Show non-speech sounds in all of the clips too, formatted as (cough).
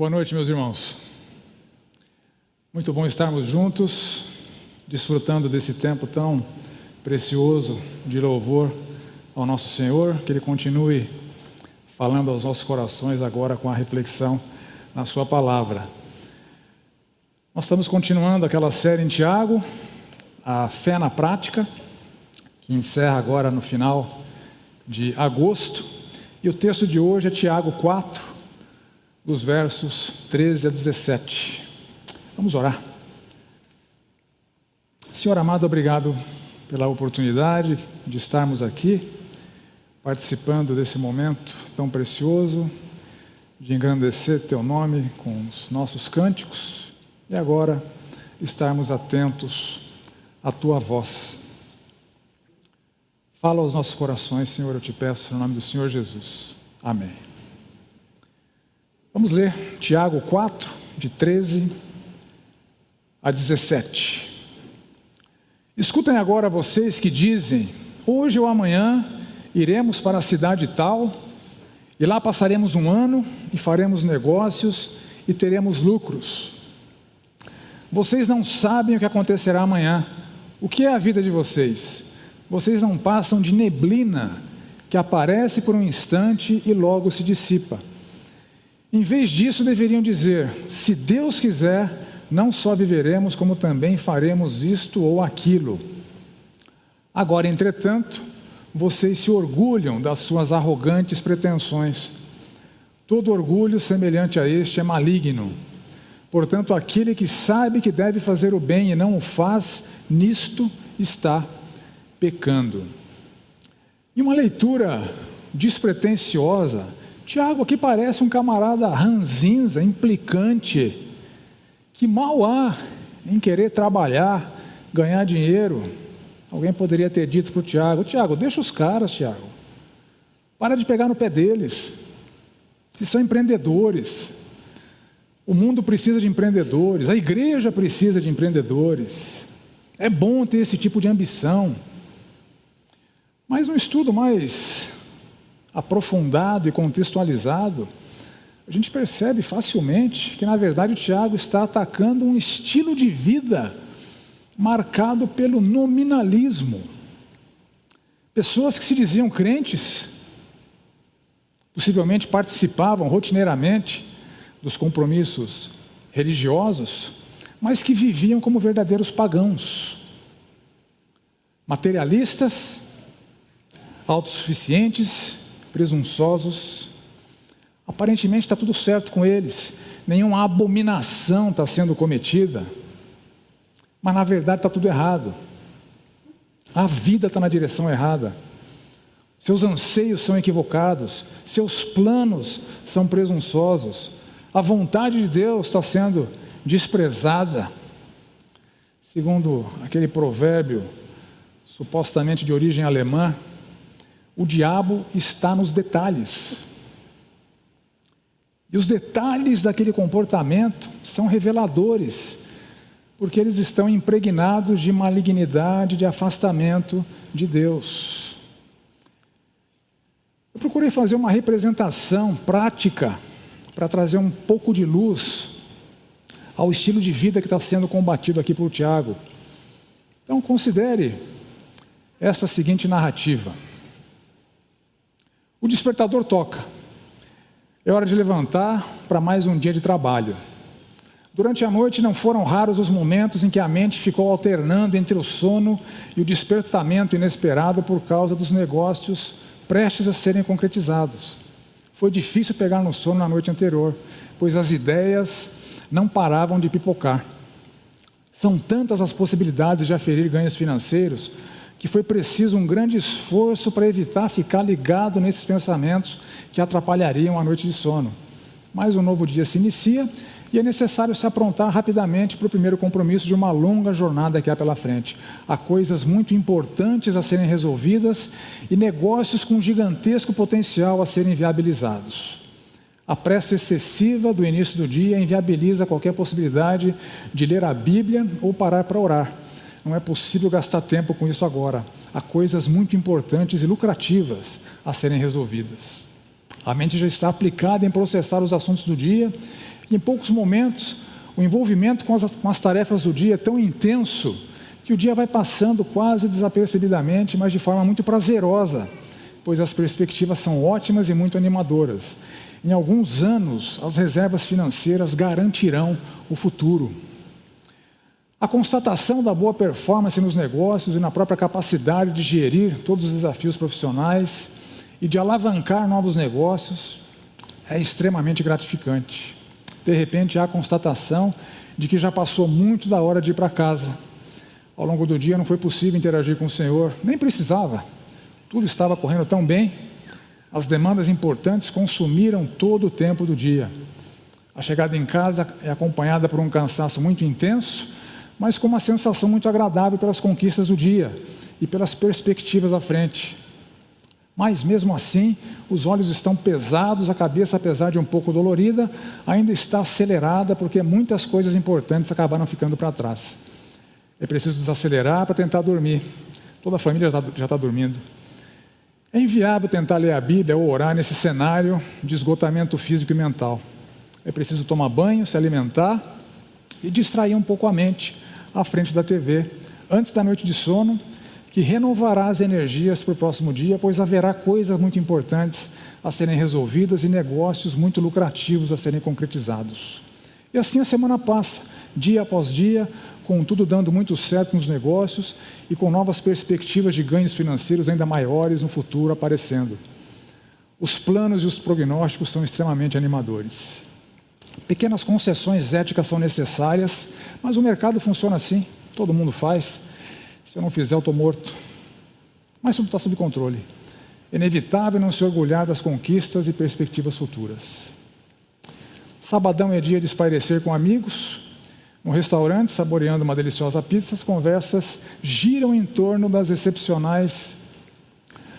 Boa noite, meus irmãos. Muito bom estarmos juntos, desfrutando desse tempo tão precioso de louvor ao nosso Senhor, que Ele continue falando aos nossos corações agora com a reflexão na Sua palavra. Nós estamos continuando aquela série em Tiago, a fé na prática, que encerra agora no final de agosto, e o texto de hoje é Tiago 4, dos versos 13 a 17. Vamos orar. Senhor amado, obrigado pela oportunidade de estarmos aqui, participando desse momento tão precioso, de engrandecer Teu nome com os nossos cânticos e agora estarmos atentos à Tua voz. Fala aos nossos corações, Senhor, eu te peço, no nome do Senhor Jesus. Amém. Vamos ler Tiago 4, de 13 a 17. Escutem agora vocês que dizem: hoje ou amanhã iremos para a cidade tal, e lá passaremos um ano e faremos negócios e teremos lucros. Vocês não sabem o que acontecerá amanhã. O que é a vida de vocês? Vocês não passam de neblina que aparece por um instante e logo se dissipa. Em vez disso, deveriam dizer: se Deus quiser, não só viveremos, como também faremos isto ou aquilo. Agora, entretanto, vocês se orgulham das suas arrogantes pretensões. Todo orgulho semelhante a este é maligno. Portanto, aquele que sabe que deve fazer o bem e não o faz, nisto está pecando. E uma leitura despretensiosa Tiago aqui parece um camarada ranzinza, implicante, que mal há em querer trabalhar, ganhar dinheiro. Alguém poderia ter dito para o Tiago: Tiago, deixa os caras, Tiago. Para de pegar no pé deles. Eles são empreendedores. O mundo precisa de empreendedores, a igreja precisa de empreendedores. É bom ter esse tipo de ambição. Mas um estudo mais aprofundado e contextualizado, a gente percebe facilmente que, na verdade, o Tiago está atacando um estilo de vida marcado pelo nominalismo. Pessoas que se diziam crentes, possivelmente participavam rotineiramente dos compromissos religiosos, mas que viviam como verdadeiros pagãos, materialistas, autossuficientes presunçosos. Aparentemente está tudo certo com eles, nenhuma abominação está sendo cometida, mas na verdade está tudo errado. A vida está na direção errada. Seus anseios são equivocados, seus planos são presunçosos, a vontade de Deus está sendo desprezada. Segundo aquele provérbio supostamente de origem alemã, o diabo está nos detalhes. E os detalhes daquele comportamento são reveladores, porque eles estão impregnados de malignidade, de afastamento de Deus. Eu procurei fazer uma representação prática para trazer um pouco de luz ao estilo de vida que está sendo combatido aqui por Tiago. Então, considere essa seguinte narrativa. O despertador toca. É hora de levantar para mais um dia de trabalho. Durante a noite não foram raros os momentos em que a mente ficou alternando entre o sono e o despertamento inesperado por causa dos negócios prestes a serem concretizados. Foi difícil pegar no sono na noite anterior, pois as ideias não paravam de pipocar. São tantas as possibilidades de aferir ganhos financeiros que foi preciso um grande esforço para evitar ficar ligado nesses pensamentos que atrapalhariam a noite de sono. Mas um novo dia se inicia e é necessário se aprontar rapidamente para o primeiro compromisso de uma longa jornada que há pela frente. Há coisas muito importantes a serem resolvidas e negócios com gigantesco potencial a serem viabilizados. A pressa excessiva do início do dia inviabiliza qualquer possibilidade de ler a Bíblia ou parar para orar. Não é possível gastar tempo com isso agora. Há coisas muito importantes e lucrativas a serem resolvidas. A mente já está aplicada em processar os assuntos do dia. E em poucos momentos, o envolvimento com as, com as tarefas do dia é tão intenso que o dia vai passando quase desapercebidamente, mas de forma muito prazerosa, pois as perspectivas são ótimas e muito animadoras. Em alguns anos, as reservas financeiras garantirão o futuro. A constatação da boa performance nos negócios e na própria capacidade de gerir todos os desafios profissionais e de alavancar novos negócios é extremamente gratificante. De repente, há a constatação de que já passou muito da hora de ir para casa. Ao longo do dia não foi possível interagir com o Senhor, nem precisava. Tudo estava correndo tão bem as demandas importantes consumiram todo o tempo do dia. A chegada em casa é acompanhada por um cansaço muito intenso, mas com uma sensação muito agradável pelas conquistas do dia e pelas perspectivas à frente. Mas mesmo assim, os olhos estão pesados, a cabeça, apesar de um pouco dolorida, ainda está acelerada porque muitas coisas importantes acabaram ficando para trás. É preciso desacelerar para tentar dormir. Toda a família já está dormindo. É inviável tentar ler a Bíblia ou orar nesse cenário de esgotamento físico e mental. É preciso tomar banho, se alimentar e distrair um pouco a mente à frente da TV, antes da noite de sono, que renovará as energias para o próximo dia, pois haverá coisas muito importantes a serem resolvidas e negócios muito lucrativos a serem concretizados. E assim a semana passa, dia após dia, com tudo dando muito certo nos negócios e com novas perspectivas de ganhos financeiros ainda maiores no futuro aparecendo. Os planos e os prognósticos são extremamente animadores. Pequenas concessões éticas são necessárias, mas o mercado funciona assim, todo mundo faz. Se eu não fizer, eu estou morto. Mas tudo está sob controle. Inevitável não se orgulhar das conquistas e perspectivas futuras. Sabadão é dia de espairecer com amigos, no restaurante, saboreando uma deliciosa pizza, as conversas giram em torno das excepcionais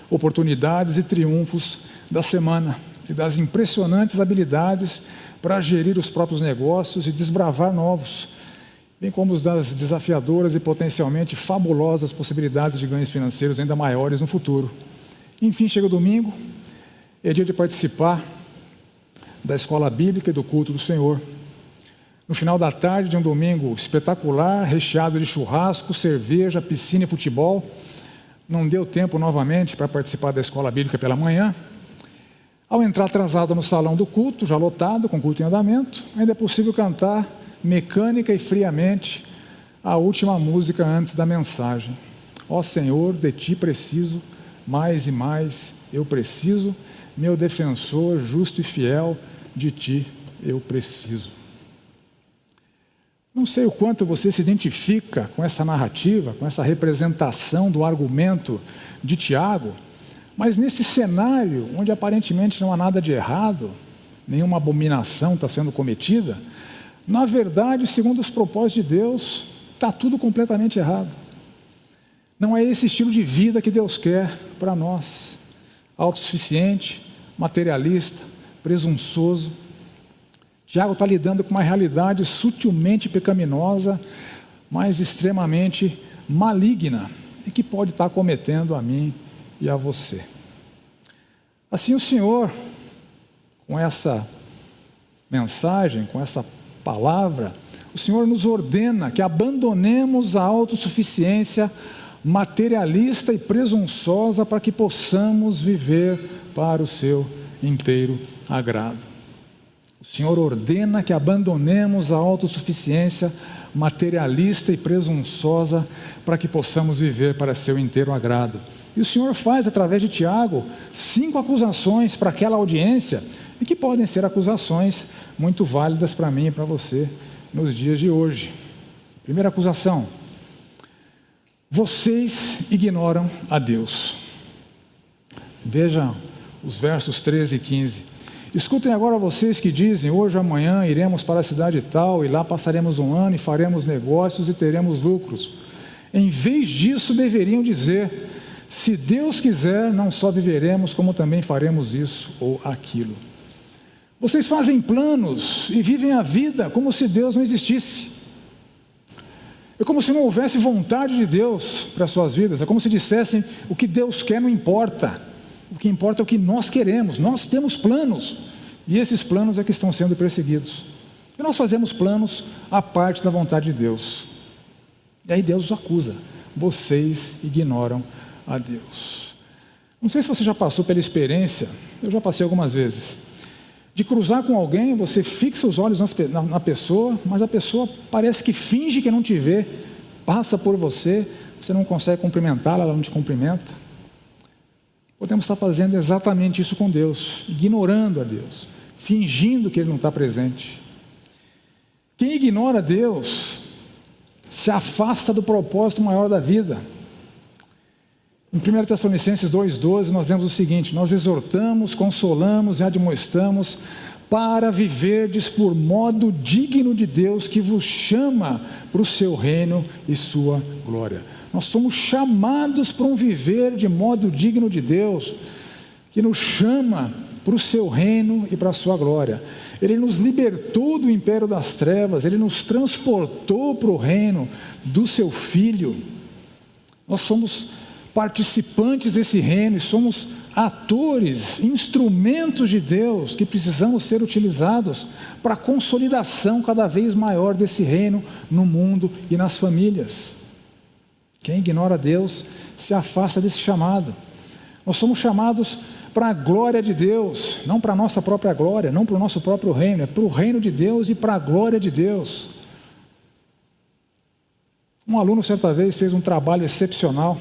oportunidades e triunfos da semana e das impressionantes habilidades para gerir os próprios negócios e desbravar novos, bem como das desafiadoras e potencialmente fabulosas possibilidades de ganhos financeiros ainda maiores no futuro. Enfim, chega o domingo, é dia de participar da escola bíblica e do culto do Senhor no final da tarde de um domingo espetacular, recheado de churrasco, cerveja, piscina e futebol. Não deu tempo novamente para participar da escola bíblica pela manhã. Ao entrar atrasado no salão do culto, já lotado, com culto em andamento, ainda é possível cantar mecânica e friamente a última música antes da mensagem. Ó oh Senhor, de ti preciso, mais e mais eu preciso, meu defensor justo e fiel, de ti eu preciso. Não sei o quanto você se identifica com essa narrativa, com essa representação do argumento de Tiago, mas nesse cenário, onde aparentemente não há nada de errado, nenhuma abominação está sendo cometida, na verdade, segundo os propósitos de Deus, está tudo completamente errado. Não é esse estilo de vida que Deus quer para nós. Autossuficiente, materialista, presunçoso, Tiago está lidando com uma realidade sutilmente pecaminosa, mas extremamente maligna e que pode estar cometendo a mim e a você. Assim, o Senhor, com essa mensagem, com essa palavra, o Senhor nos ordena que abandonemos a autossuficiência materialista e presunçosa para que possamos viver para o seu inteiro agrado. O Senhor ordena que abandonemos a autossuficiência materialista e presunçosa para que possamos viver para seu inteiro agrado. E o Senhor faz, através de Tiago, cinco acusações para aquela audiência, e que podem ser acusações muito válidas para mim e para você nos dias de hoje. Primeira acusação: vocês ignoram a Deus. Veja os versos 13 e 15. Escutem agora vocês que dizem: hoje ou amanhã iremos para a cidade tal, e lá passaremos um ano e faremos negócios e teremos lucros. Em vez disso, deveriam dizer: se Deus quiser, não só viveremos, como também faremos isso ou aquilo. Vocês fazem planos e vivem a vida como se Deus não existisse. É como se não houvesse vontade de Deus para as suas vidas. É como se dissessem: o que Deus quer não importa. O que importa é o que nós queremos. Nós temos planos. E esses planos é que estão sendo perseguidos. E nós fazemos planos à parte da vontade de Deus. E aí Deus os acusa. Vocês ignoram a Deus. Não sei se você já passou pela experiência, eu já passei algumas vezes, de cruzar com alguém, você fixa os olhos na, pessoa, mas a pessoa parece que finge que não te vê, passa por você, você não consegue cumprimentá-la, ela não te cumprimenta. Podemos estar fazendo exatamente isso com Deus, ignorando a Deus, fingindo que Ele não está presente. Quem ignora Deus se afasta do propósito maior da vida. Em 1 Tessalonicenses 2,12, nós vemos o seguinte: Nós exortamos, consolamos e admoestamos para viverdes por modo digno de Deus que vos chama para o seu reino e sua glória. Nós somos chamados para um viver de modo digno de Deus, que nos chama para o seu reino e para a sua glória. Ele nos libertou do império das trevas, ele nos transportou para o reino do seu filho. Nós somos participantes desse reino e somos atores, instrumentos de Deus que precisamos ser utilizados para a consolidação cada vez maior desse reino no mundo e nas famílias. Quem ignora Deus se afasta desse chamado. Nós somos chamados para a glória de Deus, não para a nossa própria glória, não para o nosso próprio reino, é para o reino de Deus e para a glória de Deus. Um aluno, certa vez, fez um trabalho excepcional,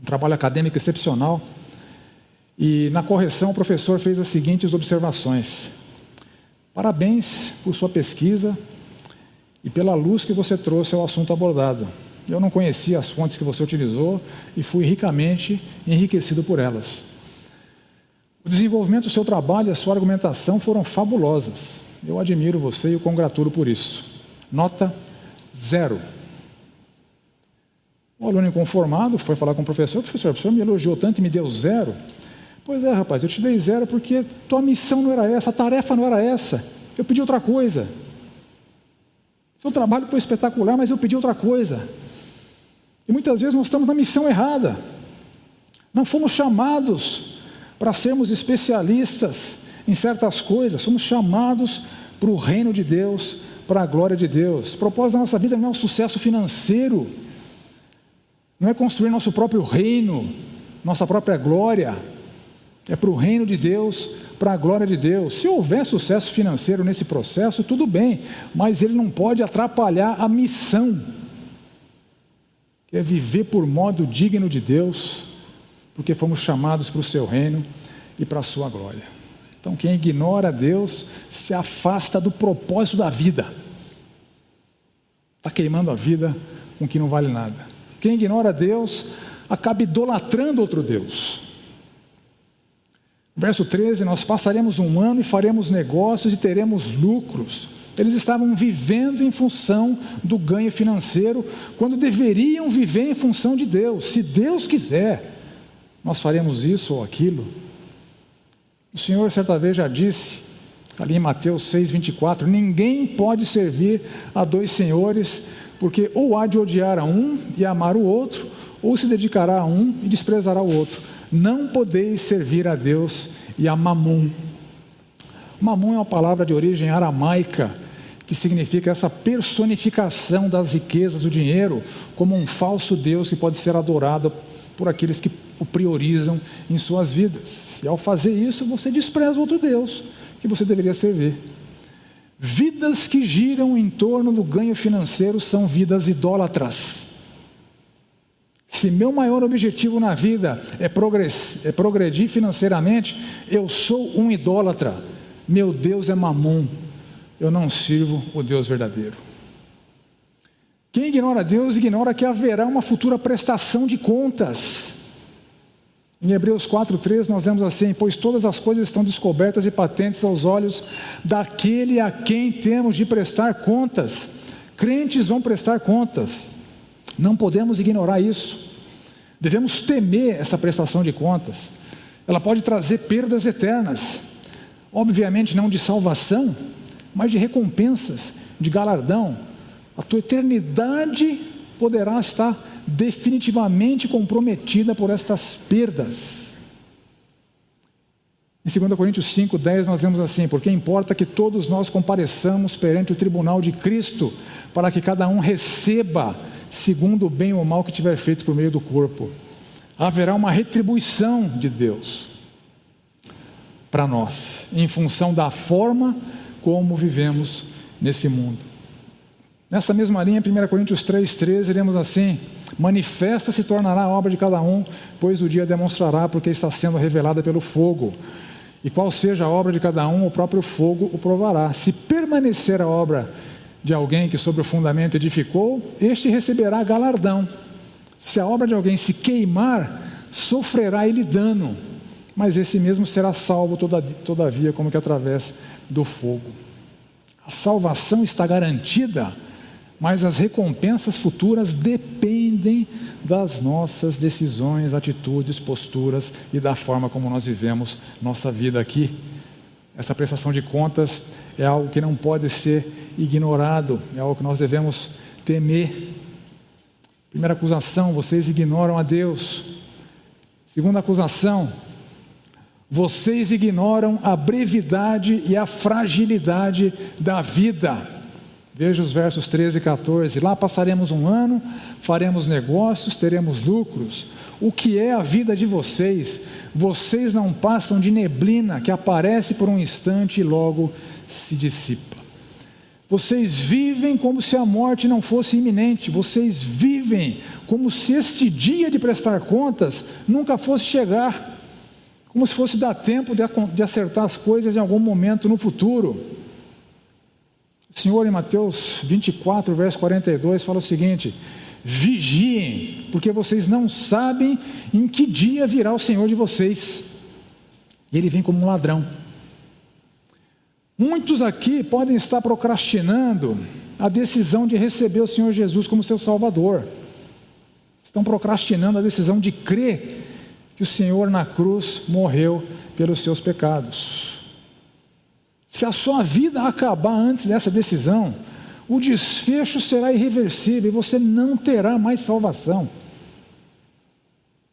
um trabalho acadêmico excepcional, e na correção o professor fez as seguintes observações: Parabéns por sua pesquisa e pela luz que você trouxe ao assunto abordado. Eu não conhecia as fontes que você utilizou e fui ricamente enriquecido por elas. O desenvolvimento do seu trabalho e a sua argumentação foram fabulosas. Eu admiro você e o congratulo por isso. Nota zero. O aluno inconformado foi falar com o professor: professor, o professor me elogiou tanto e me deu zero. Pois é, rapaz, eu te dei zero porque tua missão não era essa, a tarefa não era essa. Eu pedi outra coisa. Seu trabalho foi espetacular, mas eu pedi outra coisa. E muitas vezes nós estamos na missão errada. Não fomos chamados para sermos especialistas em certas coisas, somos chamados para o reino de Deus, para a glória de Deus. O propósito da nossa vida não é o sucesso financeiro, não é construir nosso próprio reino, nossa própria glória, é para o reino de Deus, para a glória de Deus. Se houver sucesso financeiro nesse processo, tudo bem, mas ele não pode atrapalhar a missão que é viver por modo digno de Deus, porque fomos chamados para o seu reino e para a sua glória. Então, quem ignora Deus se afasta do propósito da vida, está queimando a vida com que não vale nada. Quem ignora Deus acaba idolatrando outro Deus. Verso 13: Nós passaremos um ano e faremos negócios e teremos lucros. Eles estavam vivendo em função do ganho financeiro, quando deveriam viver em função de Deus. Se Deus quiser, nós faremos isso ou aquilo. O Senhor certa vez já disse, ali em Mateus 6,24: Ninguém pode servir a dois senhores, porque ou há de odiar a um e amar o outro, ou se dedicará a um e desprezará o outro. Não podeis servir a Deus e a Mamon. Mamon é uma palavra de origem aramaica que significa essa personificação das riquezas, do dinheiro, como um falso Deus que pode ser adorado por aqueles que o priorizam em suas vidas. E ao fazer isso, você despreza outro Deus que você deveria servir. Vidas que giram em torno do ganho financeiro são vidas idólatras. Se meu maior objetivo na vida é, é progredir financeiramente, eu sou um idólatra. Meu Deus é mamon eu não sirvo o Deus verdadeiro. Quem ignora Deus, ignora que haverá uma futura prestação de contas. Em Hebreus 4,3 nós vemos assim: Pois todas as coisas estão descobertas e patentes aos olhos daquele a quem temos de prestar contas. Crentes vão prestar contas, não podemos ignorar isso. Devemos temer essa prestação de contas. Ela pode trazer perdas eternas, obviamente não de salvação, mas de recompensas, de galardão. A tua eternidade poderá estar definitivamente comprometida por estas perdas. Em 2 Coríntios 5, 10, nós vemos assim: Porque importa que todos nós compareçamos perante o tribunal de Cristo, para que cada um receba segundo o bem ou mal que tiver feito por meio do corpo. Haverá uma retribuição de Deus para nós, em função da forma como vivemos nesse mundo. Nessa mesma linha, 1 Coríntios 3,13, iremos assim: Manifesta se tornará a obra de cada um, pois o dia demonstrará, porque está sendo revelada pelo fogo. E qual seja a obra de cada um, o próprio fogo o provará. Se permanecer a obra de alguém que sobre o fundamento edificou, este receberá galardão. Se a obra de alguém se queimar, sofrerá ele dano, mas esse mesmo será salvo todavia, como que através do fogo. A salvação está garantida, mas as recompensas futuras dependem das nossas decisões, atitudes, posturas e da forma como nós vivemos nossa vida aqui. Essa prestação de contas é algo que não pode ser ignorado, é algo que nós devemos temer. Primeira acusação: vocês ignoram a Deus. Segunda acusação: vocês ignoram a brevidade e a fragilidade da vida. Veja os versos 13 e 14. Lá passaremos um ano, faremos negócios, teremos lucros. O que é a vida de vocês? Vocês não passam de neblina que aparece por um instante e logo se dissipa. Vocês vivem como se a morte não fosse iminente. Vocês vivem como se este dia de prestar contas nunca fosse chegar. Como se fosse dar tempo de acertar as coisas em algum momento no futuro. O Senhor, em Mateus 24, verso 42, fala o seguinte: vigiem, porque vocês não sabem em que dia virá o Senhor de vocês. E ele vem como um ladrão. Muitos aqui podem estar procrastinando a decisão de receber o Senhor Jesus como seu Salvador. Estão procrastinando a decisão de crer que o Senhor na cruz morreu pelos seus pecados. Se a sua vida acabar antes dessa decisão, o desfecho será irreversível e você não terá mais salvação.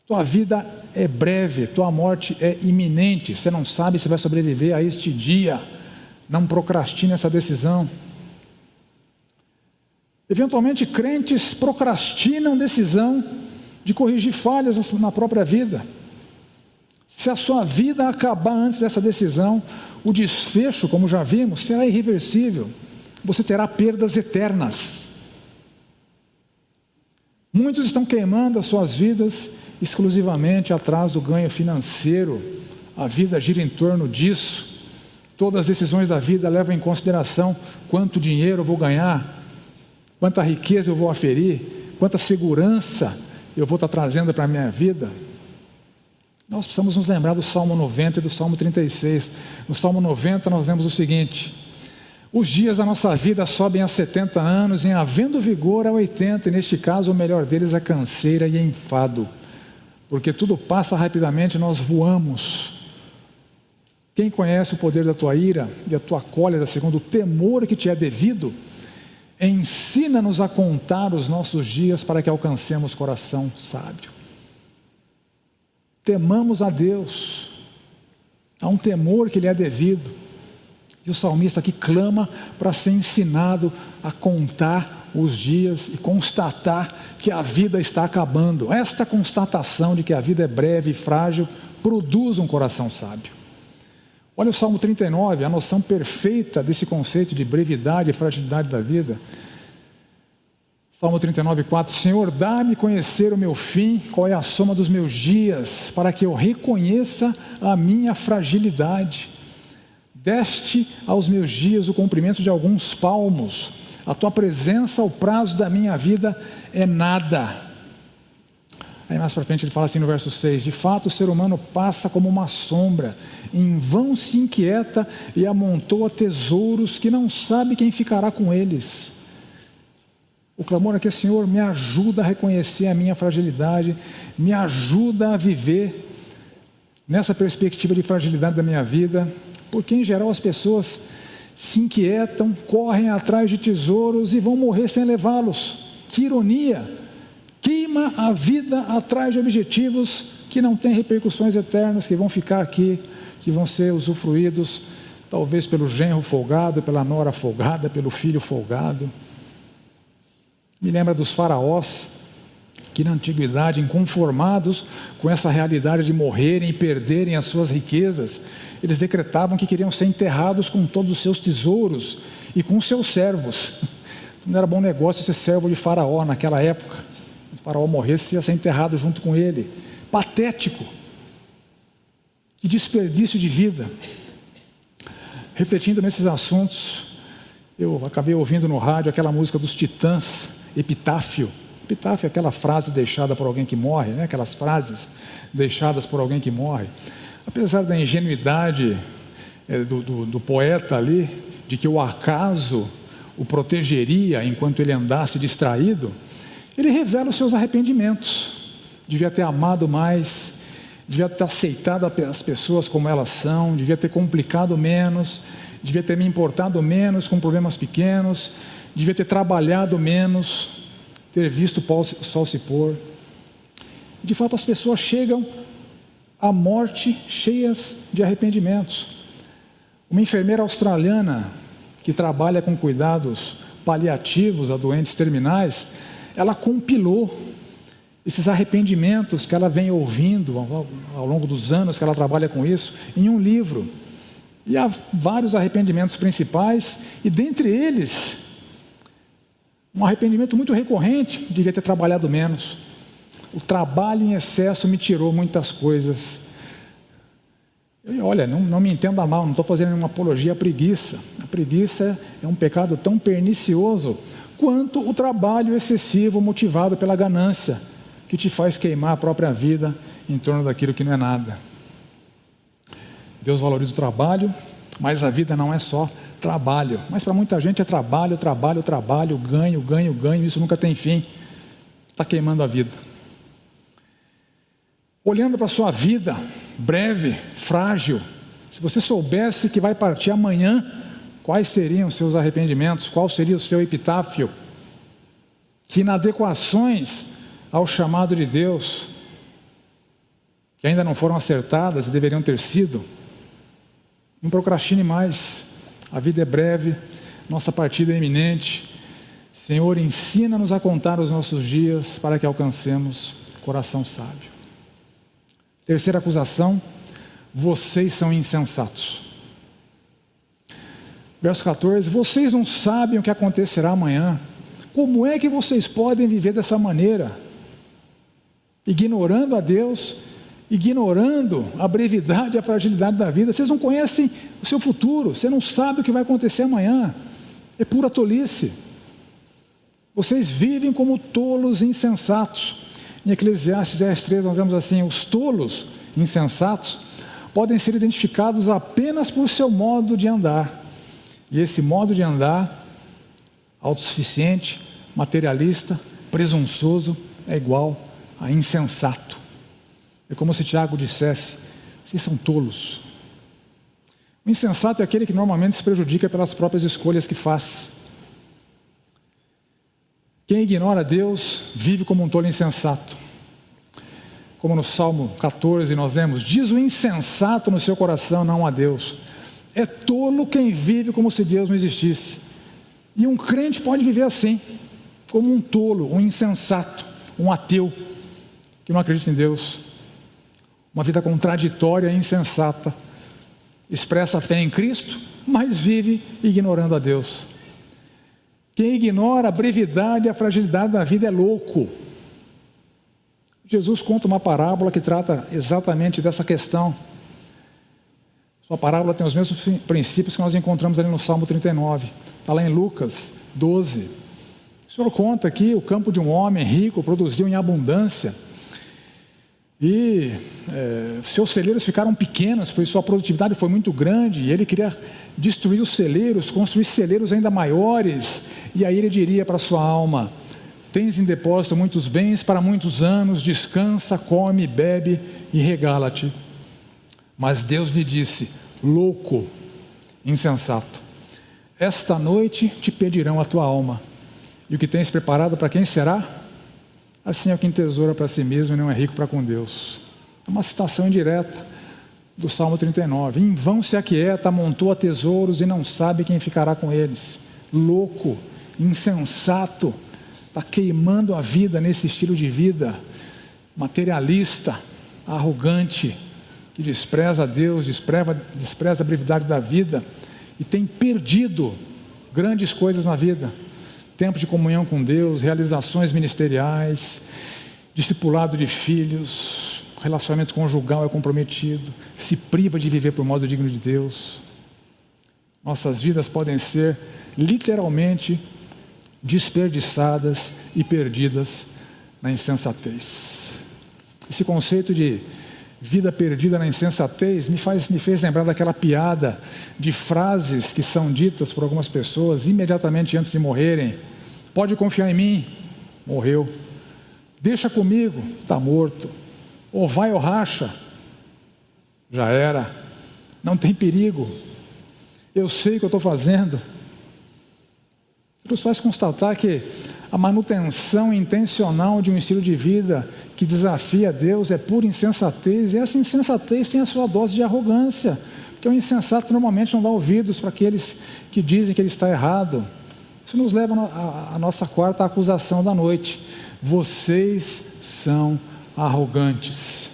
Tua vida é breve, tua morte é iminente, você não sabe se vai sobreviver a este dia. Não procrastine essa decisão. Eventualmente, crentes procrastinam decisão de corrigir falhas na própria vida. Se a sua vida acabar antes dessa decisão, o desfecho, como já vimos, será irreversível. Você terá perdas eternas. Muitos estão queimando as suas vidas exclusivamente atrás do ganho financeiro. A vida gira em torno disso. Todas as decisões da vida levam em consideração quanto dinheiro eu vou ganhar, quanta riqueza eu vou aferir, quanta segurança eu vou estar trazendo para a minha vida. Nós precisamos nos lembrar do Salmo 90 e do Salmo 36. No Salmo 90 nós vemos o seguinte: Os dias da nossa vida sobem a 70 anos, em havendo vigor a 80, e neste caso o melhor deles é canseira e enfado, porque tudo passa rapidamente nós voamos. Quem conhece o poder da tua ira e a tua cólera, segundo o temor que te é devido, ensina-nos a contar os nossos dias para que alcancemos coração sábio. Temamos a Deus. Há um temor que lhe é devido. E o salmista aqui clama para ser ensinado a contar os dias e constatar que a vida está acabando. Esta constatação de que a vida é breve e frágil produz um coração sábio. Olha o Salmo 39, a noção perfeita desse conceito de brevidade e fragilidade da vida. Salmo 39, 4: Senhor, dá-me conhecer o meu fim, qual é a soma dos meus dias, para que eu reconheça a minha fragilidade. Deste aos meus dias o comprimento de alguns palmos, a tua presença, o prazo da minha vida é nada. Aí mais para frente ele fala assim no verso 6: De fato, o ser humano passa como uma sombra, em vão se inquieta e amontoa tesouros que não sabe quem ficará com eles. O clamor aqui é: Senhor, me ajuda a reconhecer a minha fragilidade, me ajuda a viver nessa perspectiva de fragilidade da minha vida, porque em geral as pessoas se inquietam, correm atrás de tesouros e vão morrer sem levá-los. Que ironia! Queima a vida atrás de objetivos que não têm repercussões eternas, que vão ficar aqui que vão ser usufruídos talvez pelo genro folgado, pela nora folgada, pelo filho folgado. Me lembra dos faraós que na antiguidade, inconformados com essa realidade de morrerem e perderem as suas riquezas, eles decretavam que queriam ser enterrados com todos os seus tesouros e com os seus servos. (laughs) Não era bom negócio ser servo de Faraó naquela época. Se o Faraó morresse, ia ser enterrado junto com ele. Patético. Que desperdício de vida. Refletindo nesses assuntos, eu acabei ouvindo no rádio aquela música dos Titãs, Epitáfio. Epitáfio é aquela frase deixada por alguém que morre, né? aquelas frases deixadas por alguém que morre. Apesar da ingenuidade é, do, do, do poeta ali, de que o acaso o protegeria enquanto ele andasse distraído, ele revela os seus arrependimentos. Devia ter amado mais, devia ter aceitado as pessoas como elas são, devia ter complicado menos, devia ter me importado menos com problemas pequenos, devia ter trabalhado menos ter visto o sol se pôr. De fato, as pessoas chegam à morte cheias de arrependimentos. Uma enfermeira australiana que trabalha com cuidados paliativos a doentes terminais, ela compilou esses arrependimentos que ela vem ouvindo ao longo dos anos que ela trabalha com isso em um livro. E há vários arrependimentos principais, e dentre eles, um arrependimento muito recorrente, devia ter trabalhado menos. O trabalho em excesso me tirou muitas coisas. Olha, não, não me entenda mal, não estou fazendo nenhuma apologia à preguiça. A preguiça é um pecado tão pernicioso quanto o trabalho excessivo motivado pela ganância, que te faz queimar a própria vida em torno daquilo que não é nada. Deus valoriza o trabalho, mas a vida não é só trabalho. Mas para muita gente é trabalho, trabalho, trabalho, ganho, ganho, ganho, isso nunca tem fim. Está queimando a vida. Olhando para a sua vida, breve, frágil, se você soubesse que vai partir amanhã, quais seriam os seus arrependimentos? Qual seria o seu epitáfio? Que inadequações ao chamado de Deus, que ainda não foram acertadas e deveriam ter sido, não procrastine mais. A vida é breve, nossa partida é iminente. Senhor, ensina-nos a contar os nossos dias para que alcancemos coração sábio. Terceira acusação: vocês são insensatos. Verso 14: Vocês não sabem o que acontecerá amanhã. Como é que vocês podem viver dessa maneira? Ignorando a Deus ignorando a brevidade e a fragilidade da vida. Vocês não conhecem o seu futuro, você não sabe o que vai acontecer amanhã. É pura tolice. Vocês vivem como tolos insensatos. Em Eclesiastes 10,3 nós vemos assim: os tolos insensatos podem ser identificados apenas por seu modo de andar. E esse modo de andar, autossuficiente, materialista, presunçoso, é igual a insensato. É como se Tiago dissesse: vocês são tolos. O insensato é aquele que normalmente se prejudica pelas próprias escolhas que faz. Quem ignora Deus vive como um tolo insensato. Como no Salmo 14 nós vemos: diz o insensato no seu coração, não a Deus. É tolo quem vive como se Deus não existisse. E um crente pode viver assim, como um tolo, um insensato, um ateu, que não acredita em Deus uma vida contraditória e insensata. Expressa a fé em Cristo, mas vive ignorando a Deus. Quem ignora a brevidade e a fragilidade da vida é louco. Jesus conta uma parábola que trata exatamente dessa questão. Sua parábola tem os mesmos princípios que nós encontramos ali no Salmo 39. Está lá em Lucas 12. O Senhor conta que o campo de um homem rico produziu em abundância e é, seus celeiros ficaram pequenos, pois sua produtividade foi muito grande, e ele queria destruir os celeiros, construir celeiros ainda maiores, e aí ele diria para sua alma: Tens em depósito muitos bens para muitos anos, descansa, come, bebe e regala-te. Mas Deus lhe disse: Louco, insensato, esta noite te pedirão a tua alma, e o que tens preparado para quem será? Assim é quem tesoura para si mesmo e não é rico para com Deus. É uma citação indireta do Salmo 39. Em vão se aquieta, amontoa tesouros e não sabe quem ficará com eles. Louco, insensato, está queimando a vida nesse estilo de vida, materialista, arrogante, que despreza Deus, despreza, despreza a brevidade da vida e tem perdido grandes coisas na vida. Tempo de comunhão com Deus, realizações ministeriais, discipulado de filhos, relacionamento conjugal é comprometido, se priva de viver por modo digno de Deus. Nossas vidas podem ser literalmente desperdiçadas e perdidas na insensatez. Esse conceito de vida perdida na insensatez me, faz, me fez lembrar daquela piada de frases que são ditas por algumas pessoas imediatamente antes de morrerem. Pode confiar em mim, morreu. Deixa comigo, está morto. Ou vai ou racha, já era. Não tem perigo. Eu sei o que eu estou fazendo. Isso faz constatar que a manutenção intencional de um estilo de vida que desafia Deus é pura insensatez, e essa insensatez tem a sua dose de arrogância, porque o insensato normalmente não dá ouvidos para aqueles que dizem que ele está errado. Isso nos leva à nossa quarta acusação da noite. Vocês são arrogantes.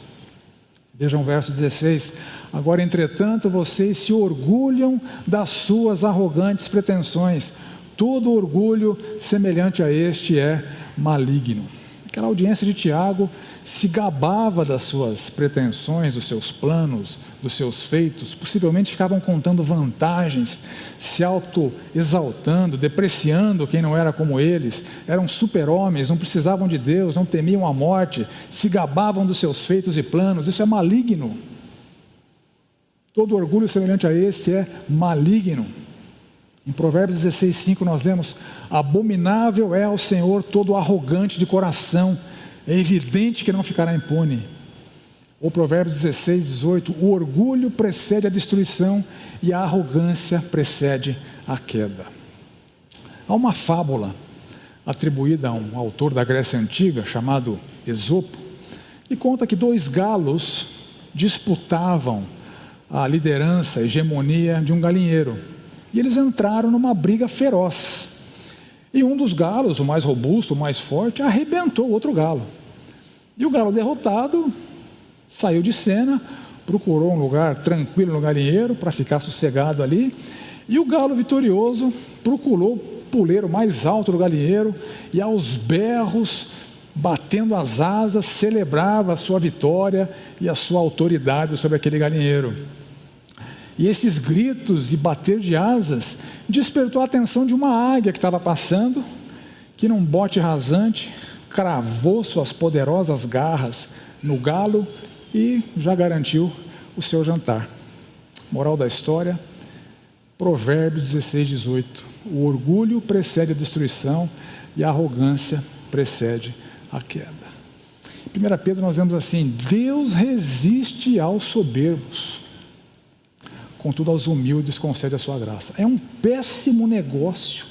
Vejam o verso 16. Agora, entretanto, vocês se orgulham das suas arrogantes pretensões Todo orgulho semelhante a este é maligno. Aquela audiência de Tiago se gabava das suas pretensões, dos seus planos, dos seus feitos, possivelmente ficavam contando vantagens, se auto-exaltando, depreciando quem não era como eles, eram super-homens, não precisavam de Deus, não temiam a morte, se gabavam dos seus feitos e planos, isso é maligno. Todo orgulho semelhante a este é maligno. Em Provérbios 16, 5 nós lemos: Abominável é ao Senhor todo arrogante de coração, é evidente que não ficará impune. Ou Provérbios 16, 18: O orgulho precede a destruição e a arrogância precede a queda. Há uma fábula atribuída a um autor da Grécia Antiga chamado Esopo, que conta que dois galos disputavam a liderança, a hegemonia de um galinheiro. E eles entraram numa briga feroz. E um dos galos, o mais robusto, o mais forte, arrebentou o outro galo. E o galo derrotado saiu de cena, procurou um lugar tranquilo no galinheiro para ficar sossegado ali. E o galo vitorioso procurou o puleiro mais alto do galinheiro e aos berros, batendo as asas, celebrava a sua vitória e a sua autoridade sobre aquele galinheiro. E esses gritos e bater de asas despertou a atenção de uma águia que estava passando, que num bote rasante cravou suas poderosas garras no galo e já garantiu o seu jantar. Moral da história, Provérbios 16, 18. O orgulho precede a destruição e a arrogância precede a queda. Em 1 Pedro nós vemos assim: Deus resiste aos soberbos contudo aos humildes concede a sua graça. É um péssimo negócio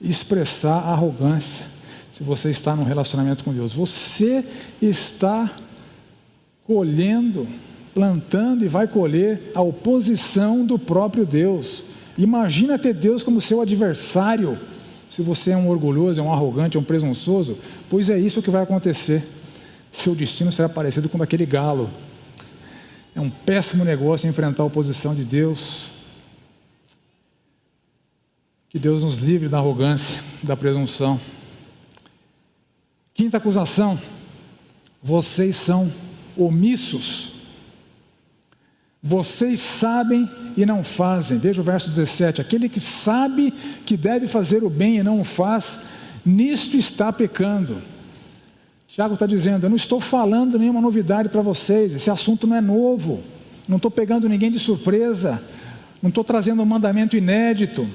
expressar arrogância se você está num relacionamento com Deus. Você está colhendo, plantando e vai colher a oposição do próprio Deus. Imagina ter Deus como seu adversário. Se você é um orgulhoso, é um arrogante, é um presunçoso, pois é isso que vai acontecer. Seu destino será parecido com aquele galo é um péssimo negócio enfrentar a oposição de Deus. Que Deus nos livre da arrogância, da presunção. Quinta acusação: vocês são omissos. Vocês sabem e não fazem. Veja o verso 17: aquele que sabe que deve fazer o bem e não o faz, nisto está pecando. Tiago está dizendo: Eu não estou falando nenhuma novidade para vocês, esse assunto não é novo, não estou pegando ninguém de surpresa, não estou trazendo um mandamento inédito.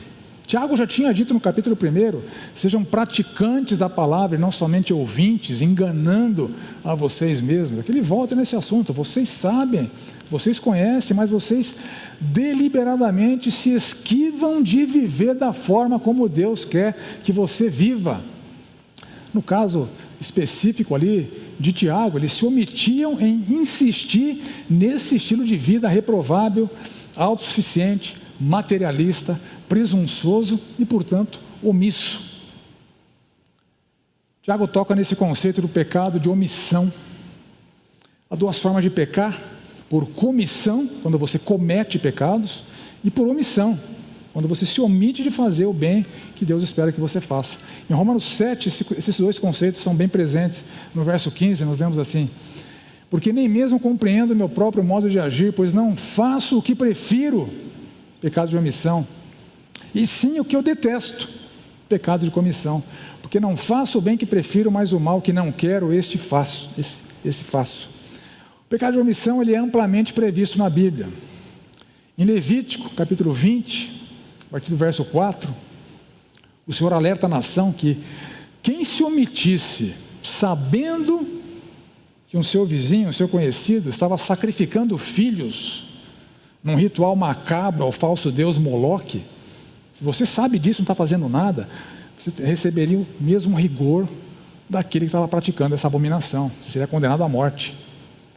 Tiago já tinha dito no capítulo 1: sejam praticantes da palavra e não somente ouvintes, enganando a vocês mesmos. Aqui ele volta nesse assunto: vocês sabem, vocês conhecem, mas vocês deliberadamente se esquivam de viver da forma como Deus quer que você viva. No caso específico ali de Tiago, eles se omitiam em insistir nesse estilo de vida reprovável, autossuficiente, materialista, presunçoso e, portanto, omisso. Tiago toca nesse conceito do pecado de omissão. Há duas formas de pecar: por comissão, quando você comete pecados, e por omissão, quando você se omite de fazer o bem que Deus espera que você faça. Em Romanos 7, esses dois conceitos são bem presentes. No verso 15, nós lemos assim: Porque nem mesmo compreendo meu próprio modo de agir, pois não faço o que prefiro, pecado de omissão, e sim o que eu detesto, pecado de comissão. Porque não faço o bem que prefiro, mas o mal que não quero, este faço. Esse, esse faço. O pecado de omissão ele é amplamente previsto na Bíblia. Em Levítico, capítulo 20, a partir do verso 4, o Senhor alerta a nação que quem se omitisse, sabendo que um seu vizinho, um seu conhecido, estava sacrificando filhos num ritual macabro ao falso deus Moloque, se você sabe disso não está fazendo nada, você receberia o mesmo rigor daquele que estava praticando essa abominação. Você seria condenado à morte.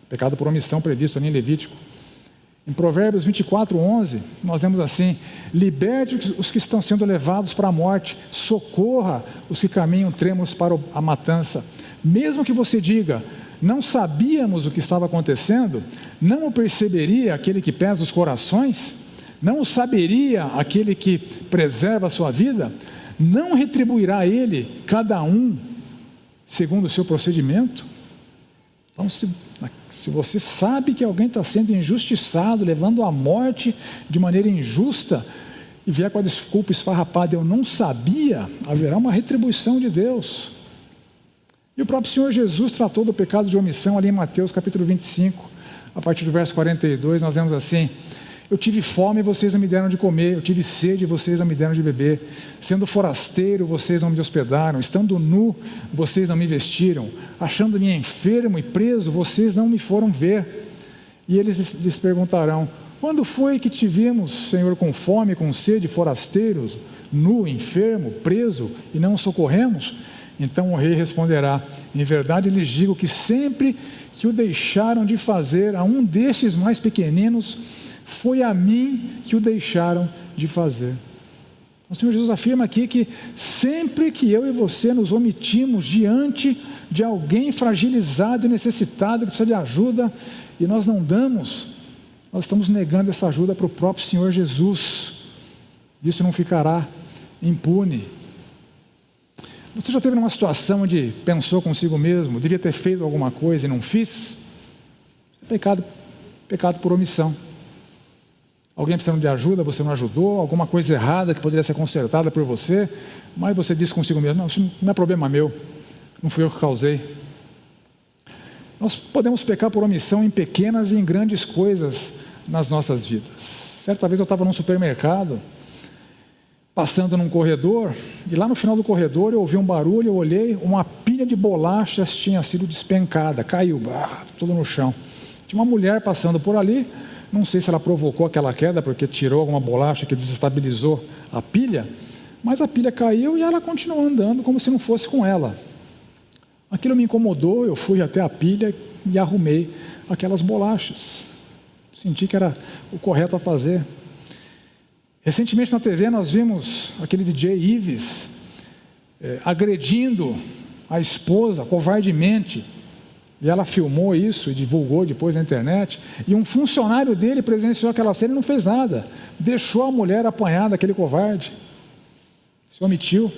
Pecado por omissão previsto ali em Levítico. Em Provérbios 24, 11, nós vemos assim: liberte os que estão sendo levados para a morte, socorra os que caminham trêmulos para a matança. Mesmo que você diga, não sabíamos o que estava acontecendo, não o perceberia aquele que pesa os corações? Não o saberia aquele que preserva a sua vida? Não retribuirá ele, cada um, segundo o seu procedimento? Então, se se você sabe que alguém está sendo injustiçado, levando à morte de maneira injusta, e vier com a desculpa esfarrapada, eu não sabia, haverá uma retribuição de Deus. E o próprio Senhor Jesus tratou do pecado de omissão ali em Mateus capítulo 25, a partir do verso 42, nós vemos assim: eu tive fome e vocês não me deram de comer, eu tive sede e vocês não me deram de beber. Sendo forasteiro, vocês não me hospedaram. Estando nu, vocês não me vestiram. Achando-me enfermo e preso, vocês não me foram ver. E eles lhes perguntarão: Quando foi que te vimos, Senhor, com fome, com sede, forasteiros, nu, enfermo, preso, e não socorremos? Então o rei responderá: Em verdade lhes digo que sempre que o deixaram de fazer a um destes mais pequeninos, foi a mim que o deixaram de fazer. O Senhor Jesus afirma aqui que sempre que eu e você nos omitimos diante de alguém fragilizado e necessitado que precisa de ajuda e nós não damos, nós estamos negando essa ajuda para o próprio Senhor Jesus. Isso não ficará impune. Você já teve numa situação onde pensou consigo mesmo, devia ter feito alguma coisa e não fiz? É pecado, pecado por omissão. Alguém precisando de ajuda, você não ajudou, alguma coisa errada que poderia ser consertada por você, mas você disse consigo mesmo: não, isso não é problema meu, não fui eu que causei. Nós podemos pecar por omissão em pequenas e em grandes coisas nas nossas vidas. Certa vez eu estava num supermercado, passando num corredor, e lá no final do corredor eu ouvi um barulho, eu olhei, uma pilha de bolachas tinha sido despencada, caiu, tudo no chão. Tinha uma mulher passando por ali, não sei se ela provocou aquela queda porque tirou alguma bolacha que desestabilizou a pilha, mas a pilha caiu e ela continuou andando como se não fosse com ela. Aquilo me incomodou, eu fui até a pilha e arrumei aquelas bolachas. Senti que era o correto a fazer. Recentemente na TV nós vimos aquele DJ Ives é, agredindo a esposa covardemente e ela filmou isso e divulgou depois na internet. E um funcionário dele presenciou aquela cena e não fez nada. Deixou a mulher apanhada, aquele covarde. Se omitiu.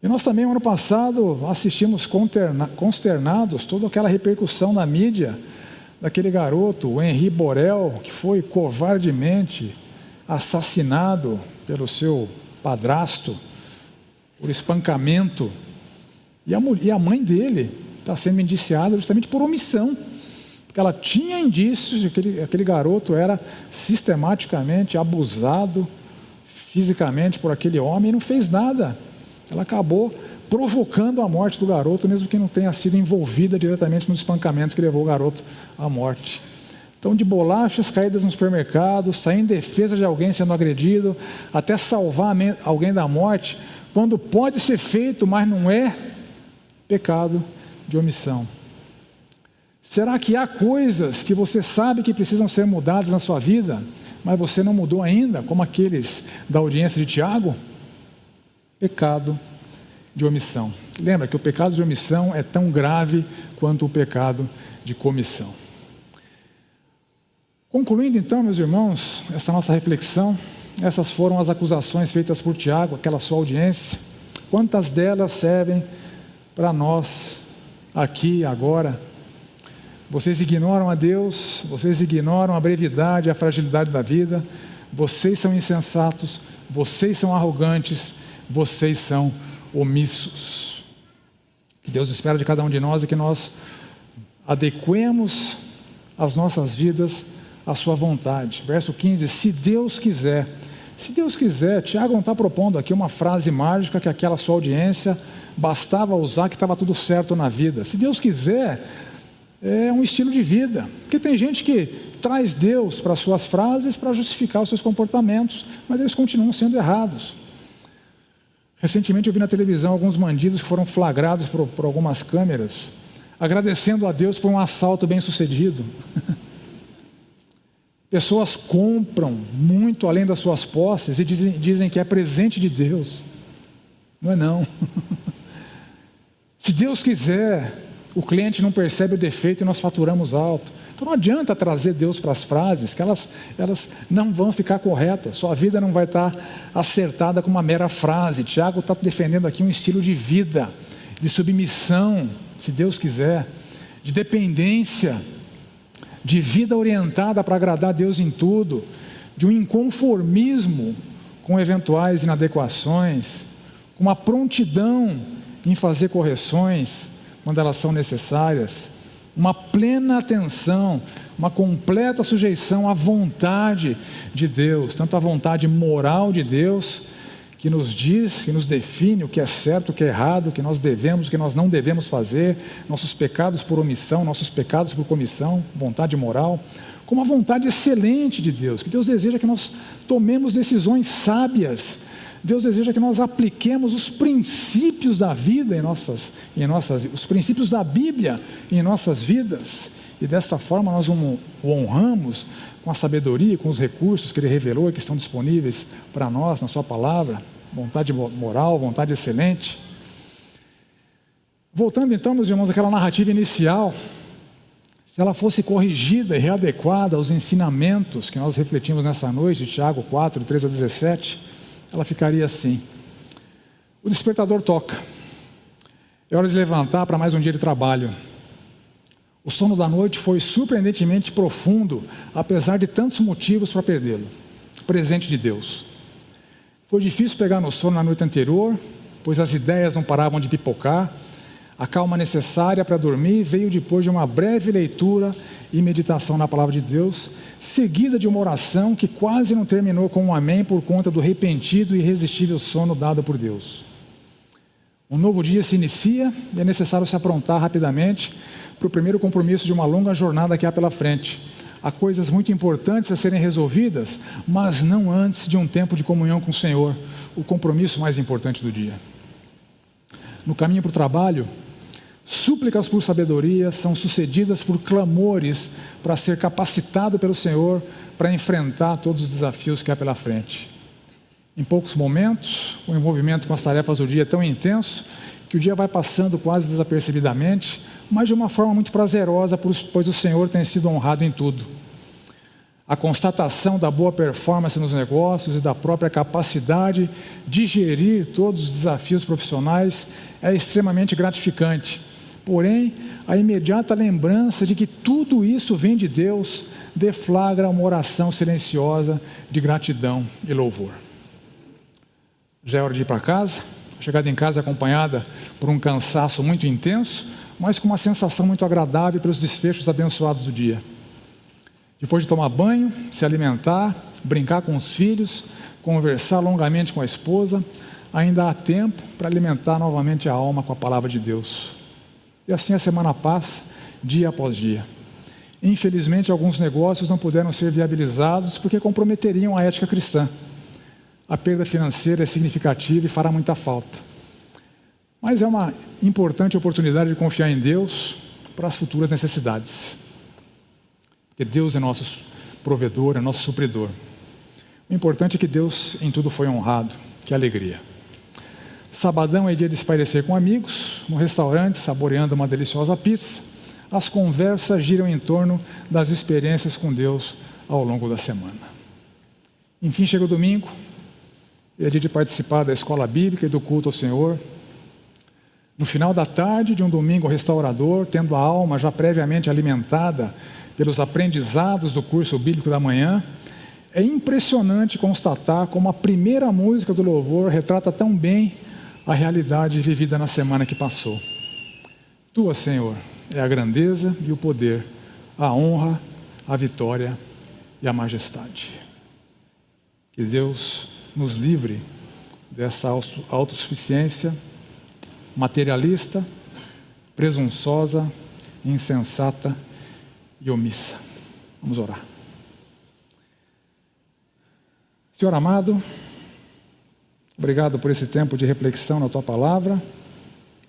E nós também, ano passado, assistimos consternados toda aquela repercussão na mídia daquele garoto, o Henri Borel, que foi covardemente assassinado pelo seu padrasto por espancamento. E a, e a mãe dele está sendo indiciada justamente por omissão. Porque ela tinha indícios de que aquele, garoto era sistematicamente abusado fisicamente por aquele homem e não fez nada. Ela acabou provocando a morte do garoto, mesmo que não tenha sido envolvida diretamente no espancamento que levou o garoto à morte. Então, de bolachas caídas no supermercado, sair em defesa de alguém sendo agredido, até salvar alguém da morte, quando pode ser feito, mas não é, pecado de omissão. Será que há coisas que você sabe que precisam ser mudadas na sua vida, mas você não mudou ainda, como aqueles da audiência de Tiago? Pecado de omissão. Lembra que o pecado de omissão é tão grave quanto o pecado de comissão. Concluindo então, meus irmãos, essa nossa reflexão, essas foram as acusações feitas por Tiago, aquela sua audiência. Quantas delas servem para nós aqui agora? Vocês ignoram a Deus, vocês ignoram a brevidade, a fragilidade da vida, vocês são insensatos, vocês são arrogantes, vocês são omissos. Que Deus espera de cada um de nós é que nós adequemos as nossas vidas à sua vontade. Verso 15: Se Deus quiser, se Deus quiser, Tiago não está propondo aqui uma frase mágica que aquela sua audiência bastava usar que estava tudo certo na vida. Se Deus quiser, é um estilo de vida. Porque tem gente que traz Deus para suas frases para justificar os seus comportamentos, mas eles continuam sendo errados. Recentemente eu vi na televisão alguns bandidos que foram flagrados por, por algumas câmeras, agradecendo a Deus por um assalto bem sucedido. (laughs) Pessoas compram muito além das suas posses e dizem, dizem que é presente de Deus. Não é não. (laughs) Se Deus quiser, o cliente não percebe o defeito e nós faturamos alto. Então não adianta trazer Deus para as frases, que elas, elas não vão ficar corretas. Sua vida não vai estar acertada com uma mera frase. Tiago está defendendo aqui um estilo de vida, de submissão, se Deus quiser, de dependência, de vida orientada para agradar a Deus em tudo, de um inconformismo com eventuais inadequações, uma prontidão em fazer correções quando elas são necessárias, uma plena atenção, uma completa sujeição à vontade de Deus, tanto à vontade moral de Deus, que nos diz, que nos define o que é certo, o que é errado, o que nós devemos, o que nós não devemos fazer, nossos pecados por omissão, nossos pecados por comissão, vontade moral, como a vontade excelente de Deus, que Deus deseja que nós tomemos decisões sábias, Deus deseja que nós apliquemos os princípios da vida em nossas, em nossas, os princípios da Bíblia em nossas vidas. E dessa forma nós o honramos com a sabedoria, com os recursos que Ele revelou e que estão disponíveis para nós na Sua palavra, vontade moral, vontade excelente. Voltando então, meus irmãos, àquela narrativa inicial, se ela fosse corrigida e readequada aos ensinamentos que nós refletimos nessa noite, de Tiago 4, 13 a 17, ela ficaria assim. O despertador toca. É hora de levantar para mais um dia de trabalho. O sono da noite foi surpreendentemente profundo, apesar de tantos motivos para perdê-lo. Presente de Deus. Foi difícil pegar no sono na noite anterior, pois as ideias não paravam de pipocar. A calma necessária para dormir veio depois de uma breve leitura e meditação na palavra de Deus, seguida de uma oração que quase não terminou com um amém por conta do repentino e irresistível sono dado por Deus. Um novo dia se inicia e é necessário se aprontar rapidamente para o primeiro compromisso de uma longa jornada que há pela frente. Há coisas muito importantes a serem resolvidas, mas não antes de um tempo de comunhão com o Senhor, o compromisso mais importante do dia. No caminho para o trabalho, Súplicas por sabedoria são sucedidas por clamores para ser capacitado pelo Senhor para enfrentar todos os desafios que há pela frente. Em poucos momentos, o envolvimento com as tarefas do dia é tão intenso que o dia vai passando quase desapercebidamente, mas de uma forma muito prazerosa, pois o Senhor tem sido honrado em tudo. A constatação da boa performance nos negócios e da própria capacidade de gerir todos os desafios profissionais é extremamente gratificante Porém, a imediata lembrança de que tudo isso vem de Deus deflagra uma oração silenciosa de gratidão e louvor. Já é hora de ir para casa, chegada em casa acompanhada por um cansaço muito intenso, mas com uma sensação muito agradável pelos desfechos abençoados do dia. Depois de tomar banho, se alimentar, brincar com os filhos, conversar longamente com a esposa, ainda há tempo para alimentar novamente a alma com a palavra de Deus. E assim a semana passa, dia após dia. Infelizmente, alguns negócios não puderam ser viabilizados porque comprometeriam a ética cristã. A perda financeira é significativa e fará muita falta. Mas é uma importante oportunidade de confiar em Deus para as futuras necessidades. Porque Deus é nosso provedor, é nosso supridor. O importante é que Deus em tudo foi honrado. Que alegria. Sabadão é dia de espairecer com amigos, no restaurante, saboreando uma deliciosa pizza. As conversas giram em torno das experiências com Deus ao longo da semana. Enfim, chega o domingo, é dia de participar da escola bíblica e do culto ao Senhor. No final da tarde de um domingo restaurador, tendo a alma já previamente alimentada pelos aprendizados do curso bíblico da manhã, é impressionante constatar como a primeira música do louvor retrata tão bem a realidade vivida na semana que passou. Tua, Senhor, é a grandeza e o poder, a honra, a vitória e a majestade. Que Deus nos livre dessa autossuficiência materialista, presunçosa, insensata e omissa. Vamos orar. Senhor amado, obrigado por esse tempo de reflexão na tua palavra,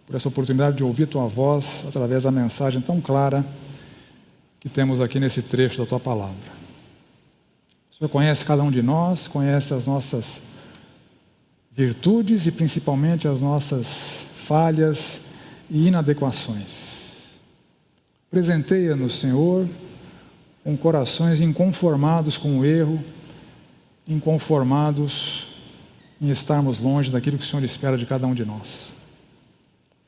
por essa oportunidade de ouvir tua voz através da mensagem tão clara que temos aqui nesse trecho da tua palavra. O Senhor conhece cada um de nós, conhece as nossas virtudes e principalmente as nossas falhas e inadequações. Presenteia-nos, Senhor, com corações inconformados com o erro inconformados em estarmos longe daquilo que o Senhor espera de cada um de nós.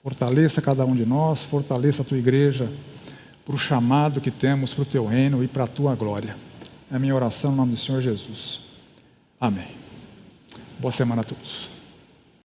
Fortaleça cada um de nós, fortaleça a tua igreja para o chamado que temos para o teu reino e para a tua glória. É a minha oração em nome do Senhor Jesus. Amém. Boa semana a todos.